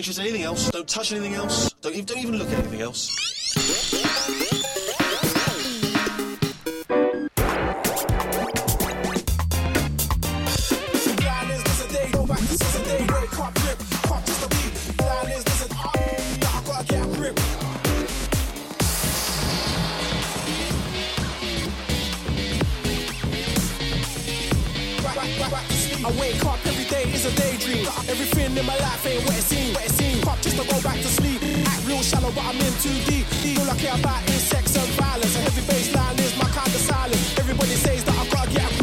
Anything else. Don't touch anything else. Don't don't even look at anything else. I wake up every day is a daydream. Everything in my life ain't what it seems. What it seems. Pop just to go back to sleep. Act real shallow, but I'm in too deep. All I care about is sex and violence. A heavy bass line is my kind of silence. Everybody says that I gotta get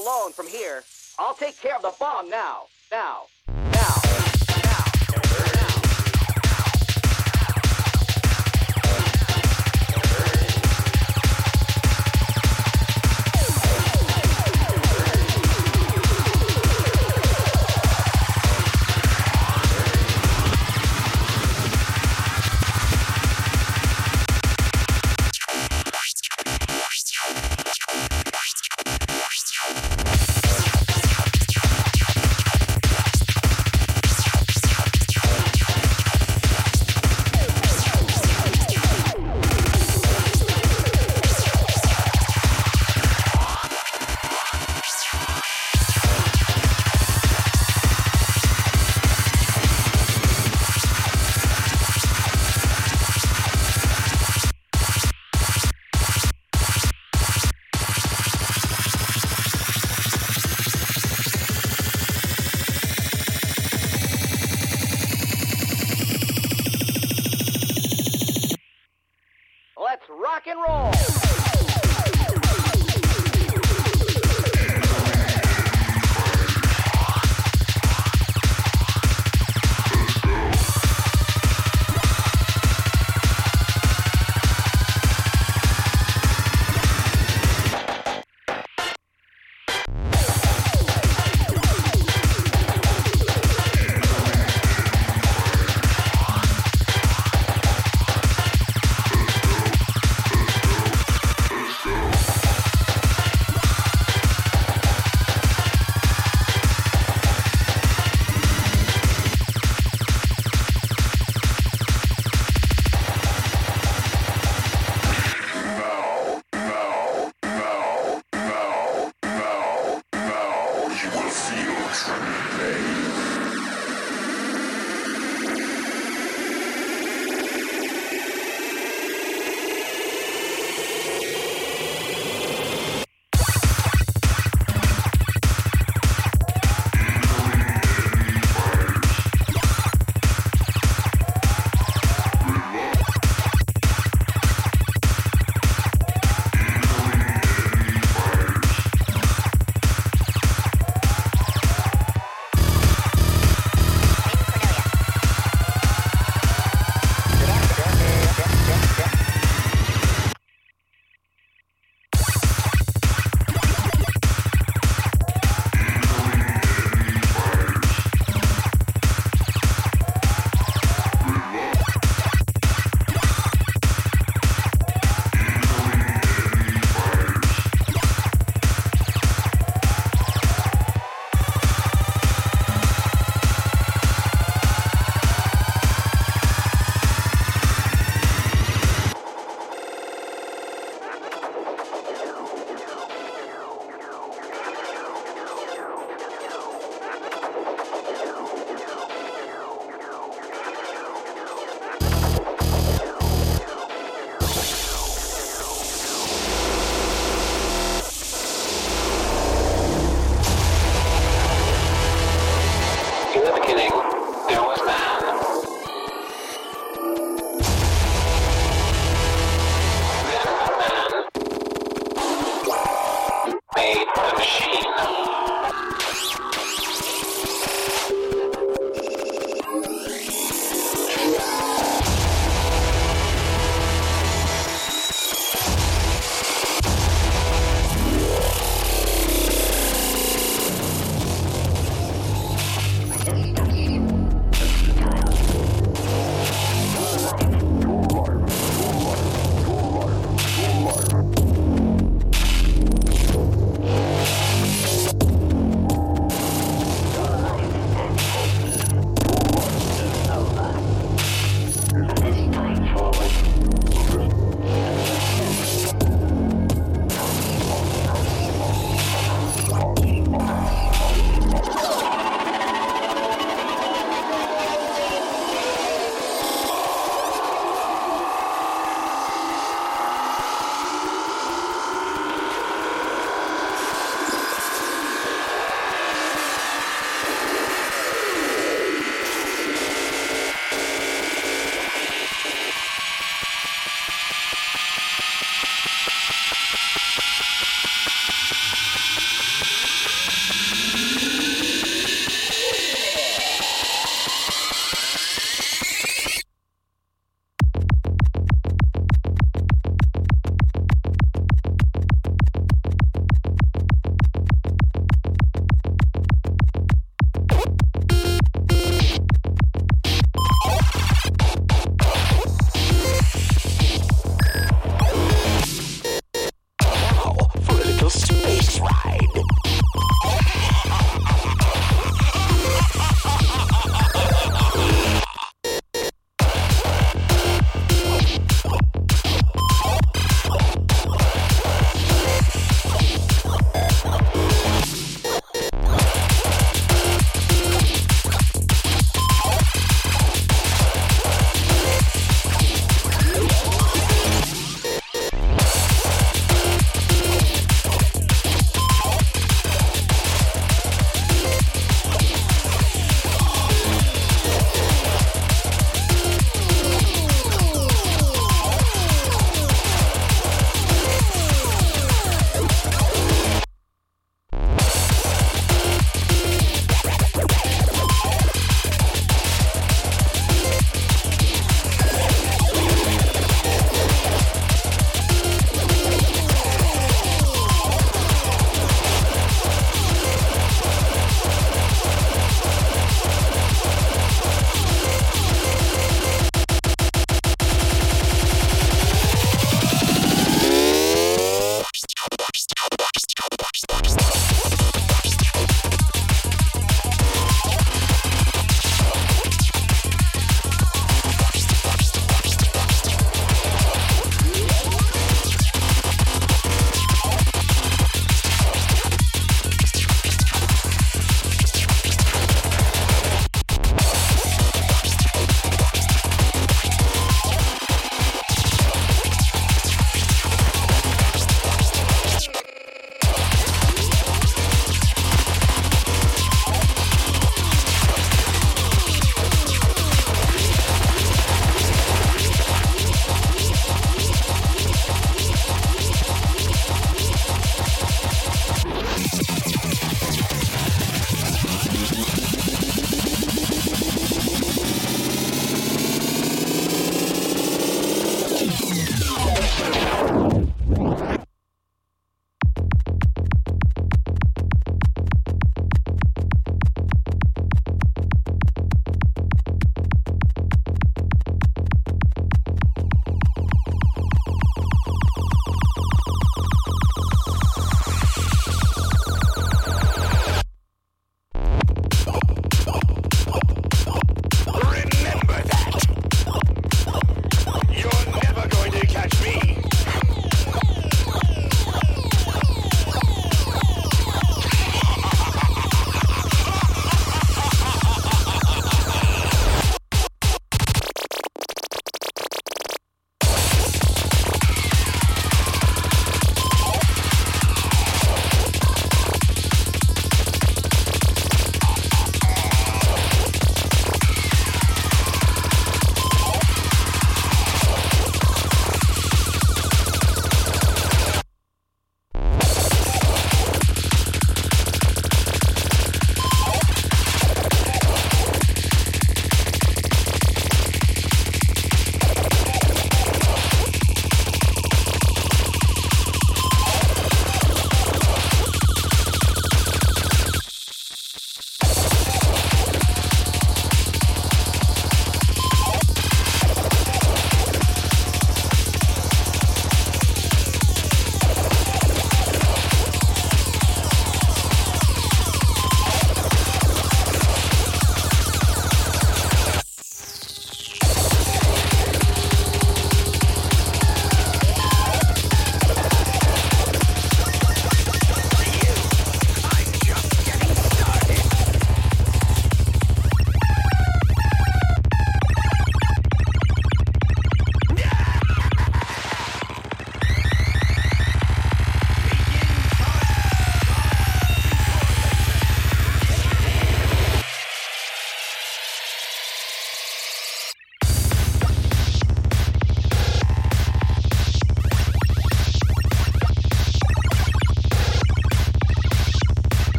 alone from here. I'll take care of the bomb now. Now.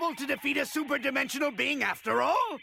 To defeat a superdimensional being after all?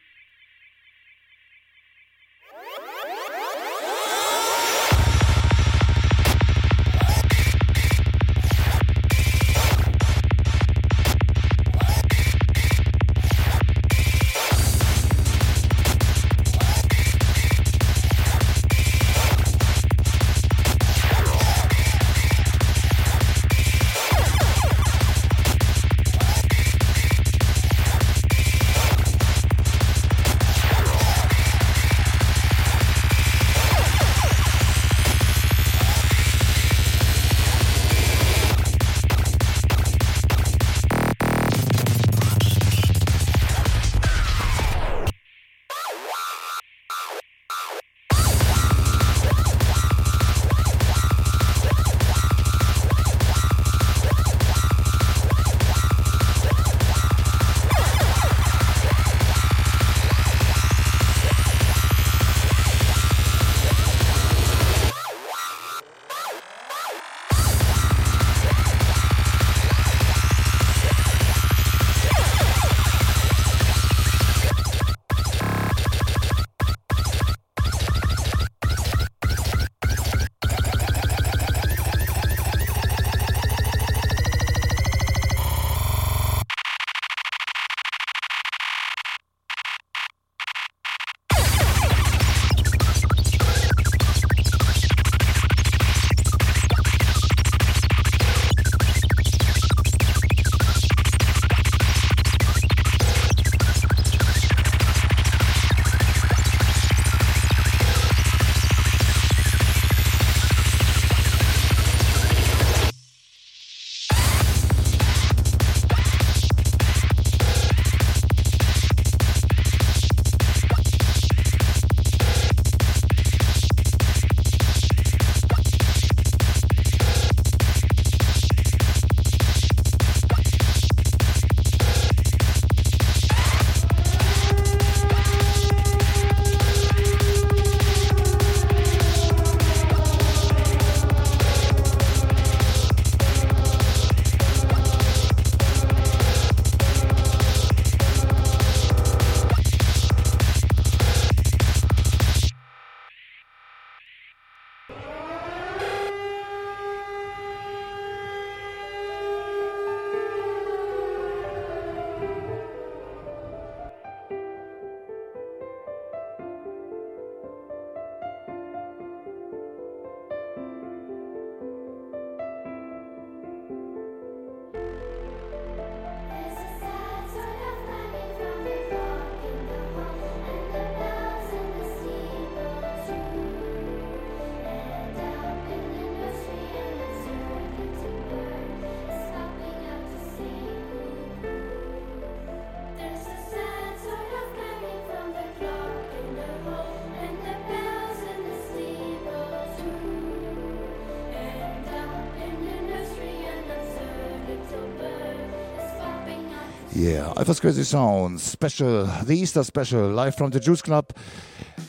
Yeah, Alpha's Crazy Sounds special, the Easter special, live from the Juice Club.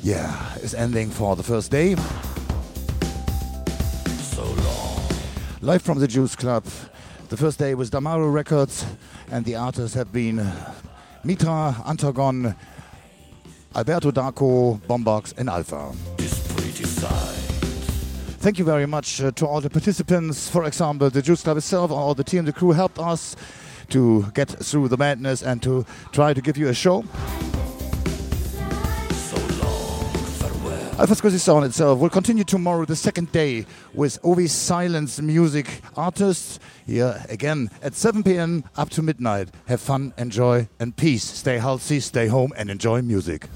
Yeah, is ending for the first day. So long. Live from the Juice Club. The first day was Damaru Records, and the artists have been Mitra, Antagon, Alberto Darko, Bombox, and Alpha. Thank you very much uh, to all the participants. For example, the Juice Club itself, all the team, the crew helped us to get through the madness and to try to give you a show. Alpha's Crazy Sound itself will continue tomorrow, the second day, with Ovi Silence music artists. Here again at 7 p.m. up to midnight. Have fun, enjoy, and peace. Stay healthy, stay home, and enjoy music.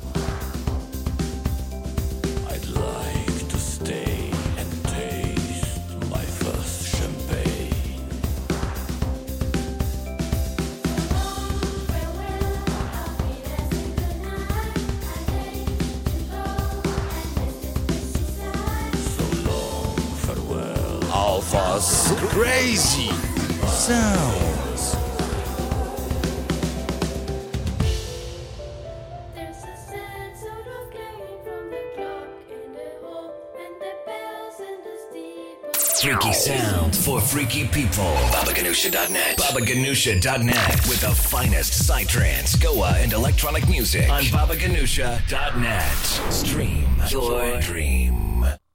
Freaky people. BabaGanusha.net. BabaGanusha.net with the finest psytrance, Goa, and electronic music on BabaGanusha.net. Stream your dreams.